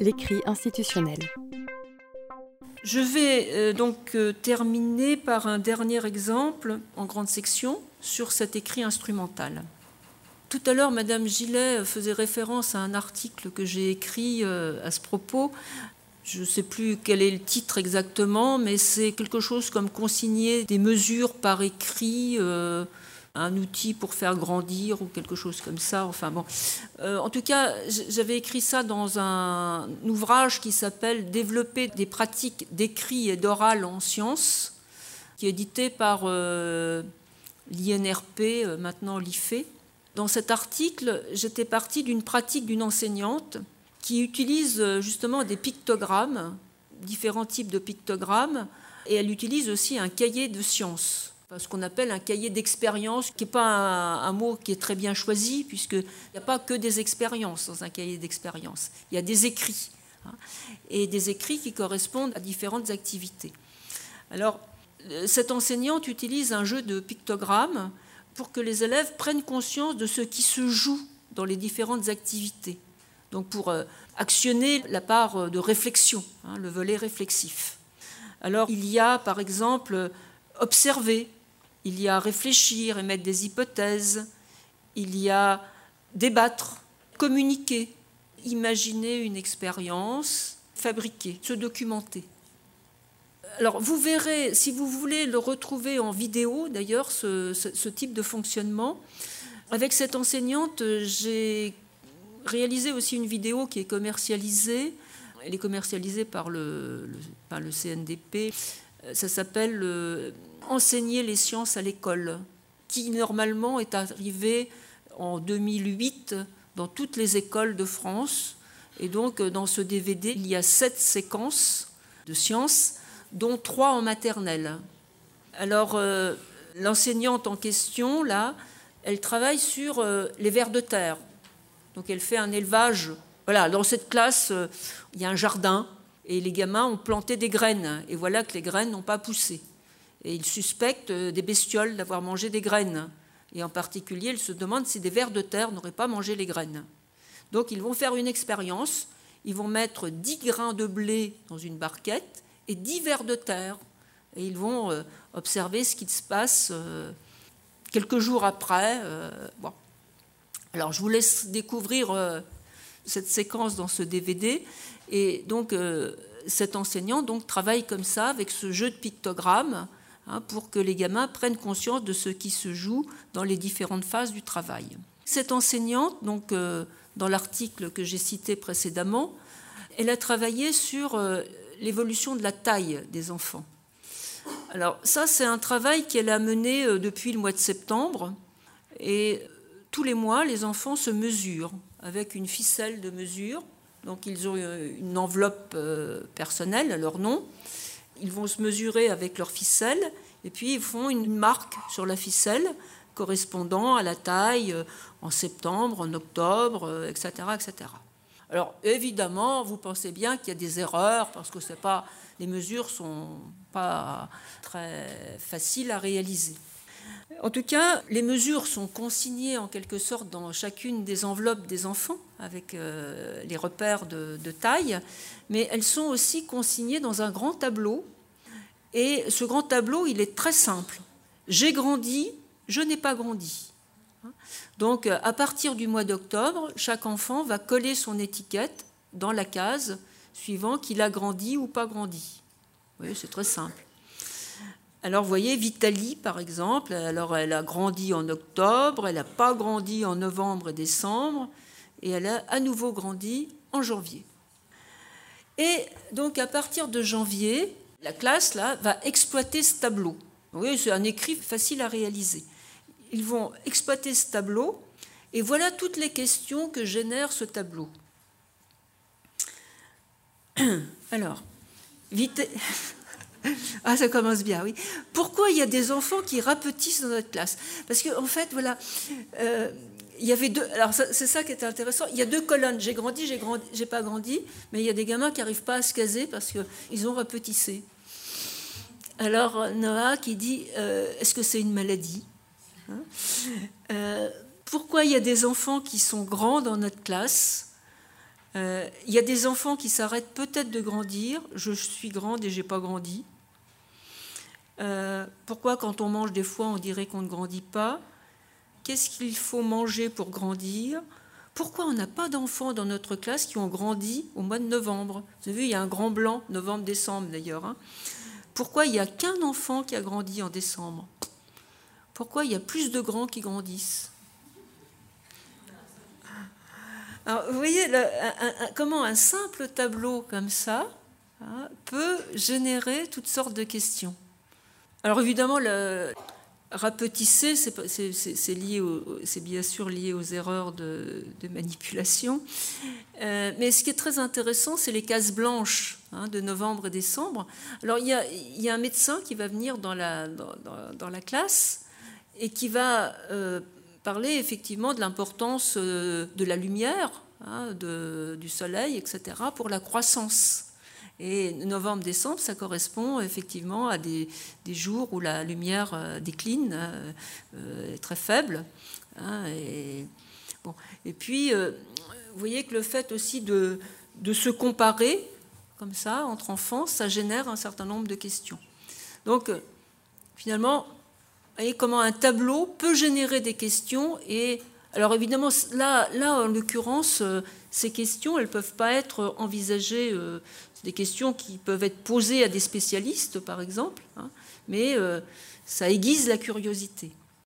l'écrit institutionnel. Je vais euh, donc euh, terminer par un dernier exemple en grande section sur cet écrit instrumental. Tout à l'heure, Madame Gillet faisait référence à un article que j'ai écrit euh, à ce propos. Je ne sais plus quel est le titre exactement, mais c'est quelque chose comme consigner des mesures par écrit un outil pour faire grandir ou quelque chose comme ça. Enfin bon, euh, en tout cas, j'avais écrit ça dans un ouvrage qui s'appelle Développer des pratiques d'écrit et d'oral en sciences, qui est édité par euh, l'INRP, euh, maintenant l'IFE. Dans cet article, j'étais partie d'une pratique d'une enseignante qui utilise justement des pictogrammes, différents types de pictogrammes, et elle utilise aussi un cahier de sciences ce qu'on appelle un cahier d'expérience, qui n'est pas un, mot qui est très bien choisi, puisqu'il n'y a pas que des expériences dans un cahier d'expérience. Il y a des écrits, hein, et des écrits qui correspondent à différentes activités. Alors, euh, cette enseignante utilise un jeu de pictogrammes pour que les élèves prennent conscience de ce qui se joue dans les différentes activités. Donc, pour euh, actionner la part euh, de réflexion, hein, le volet réflexif. Alors, il y a, par exemple, observer, il y a réfléchir, émettre des hypothèses, il y a débattre, communiquer, imaginer une expérience, fabriquer, se documenter. Alors vous verrez, si vous voulez le retrouver en vidéo d'ailleurs, ce, type de fonctionnement, avec cette enseignante, j'ai réalisé aussi une vidéo qui est commercialisée. Elle est commercialisée par le, par le CNDP. Ça s'appelle euh, enseigner les sciences à l'école, qui normalement est arrivé en 2008 dans toutes les écoles de France. Et donc dans ce DVD, il y a sept séquences de sciences, dont trois en maternelle. Alors euh, l'enseignante en question, là, elle travaille sur euh, les vers de terre. Donc elle fait un élevage. Voilà, dans cette classe, euh, il y a un jardin et les gamins ont planté des graines. Et voilà que les graines n'ont pas poussé. Et ils suspectent euh, des bestioles d'avoir mangé des graines. Et en particulier, ils se demandent si des vers de terre n'auraient pas mangé les graines. Donc ils vont faire une expérience. Ils vont mettre 10 grains de blé dans une barquette et 10 vers de terre. Et ils vont euh, observer ce qui se passe euh, quelques jours après. Bon. Alors je vous laisse découvrir cette séquence dans ce DVD. Et donc cet enseignant donc, travaille comme ça avec ce jeu de pictogrammes Hein, pour que les gamins prennent conscience de ce qui se joue dans les différentes phases du travail. Cette enseignante, donc, euh, dans l'article que j'ai cité précédemment, elle a travaillé sur euh, l'évolution de la taille des enfants. Alors ça, c'est un travail qu'elle a mené euh, depuis le mois de septembre. Et tous les mois, les enfants se mesurent avec une ficelle de mesure. Donc ils ont une enveloppe personnelle à leur nom ils vont se mesurer avec leur ficelle et puis ils font une marque sur la ficelle correspondant à la taille euh, en septembre, en octobre, etc., euh, etc. Alors évidemment, vous pensez bien qu'il y a des erreurs parce que pas, les mesures sont pas très faciles à réaliser. En tout cas, les mesures sont consignées en quelque sorte dans chacune des enveloppes des enfants avec euh, les repères de, taille, mais elles sont aussi consignées dans un grand tableau. Et ce grand tableau, il est très simple. J'ai grandi, je n'ai pas grandi. Donc, à partir du mois d'octobre, chaque enfant va coller son étiquette dans la case suivant qu'il a grandi ou pas grandi. Oui, c'est très simple. Alors, vous voyez, Vitaly, par exemple, alors elle a grandi en octobre, elle n'a pas grandi en novembre et décembre, et elle a à nouveau grandi en janvier. Et donc, à partir de janvier, la classe va exploiter ce tableau. Oui, c'est un écrit facile à réaliser. Ils vont exploiter ce tableau, et voilà toutes les questions que génère ce tableau. Alors, vite. Ah, ça commence bien, oui. Pourquoi il y a des enfants qui rapetissent dans notre classe? Parce qu'en en fait, voilà, euh, il y avait deux. Alors, c'est ça qui était intéressant. Il y a deux colonnes. J'ai grandi, j'ai grandi, j'ai pas grandi, mais il y a des gamins qui n'arrivent pas à se caser parce qu'ils ont rapetissé. Alors, Noah qui dit euh, est-ce que c'est une maladie? Hein? Euh, Pourquoi il y a des enfants qui sont grands dans notre classe? Il y a des enfants qui s'arrêtent peut-être de grandir. Je suis grande et j'ai pas grandi. Euh, pourquoi quand on mange des fois on dirait qu'on ne grandit pas? Qu'est-ce qu'il faut manger pour grandir? Pourquoi on n'a pas d'enfants dans notre classe qui ont grandi au mois de novembre? Vous avez vu, il y a un grand blanc, novembre-décembre d'ailleurs. Hein. Pourquoi il n'y a qu'un enfant qui a grandi en décembre? Pourquoi il y a plus de grands qui grandissent? Alors, vous voyez comment un simple tableau comme ça hein, peut générer toutes sortes de questions. Alors évidemment, le, rapetisser, c'est bien sûr lié aux erreurs de, manipulation. Euh, mais ce qui est très intéressant, c'est les cases blanches hein, de novembre et décembre. Alors il y, a, un médecin qui va venir dans la, dans, dans la classe et qui va euh, parler effectivement de l'importance euh, de la lumière, hein, du soleil, etc., pour la croissance. Et novembre-décembre, ça correspond effectivement à des, jours où la lumière euh, décline, euh, est très faible. Hein, et, bon. et puis, vous voyez que le fait aussi de, de se comparer, comme ça, entre enfants, ça génère un certain nombre de questions. Donc, finalement, voyez comment un tableau peut générer des questions et alors évidemment là, là en l'occurrence euh, ces questions elles peuvent pas être envisagées euh, des questions qui peuvent être posées à des spécialistes par exemple hein, mais euh, ça aiguise la curiosité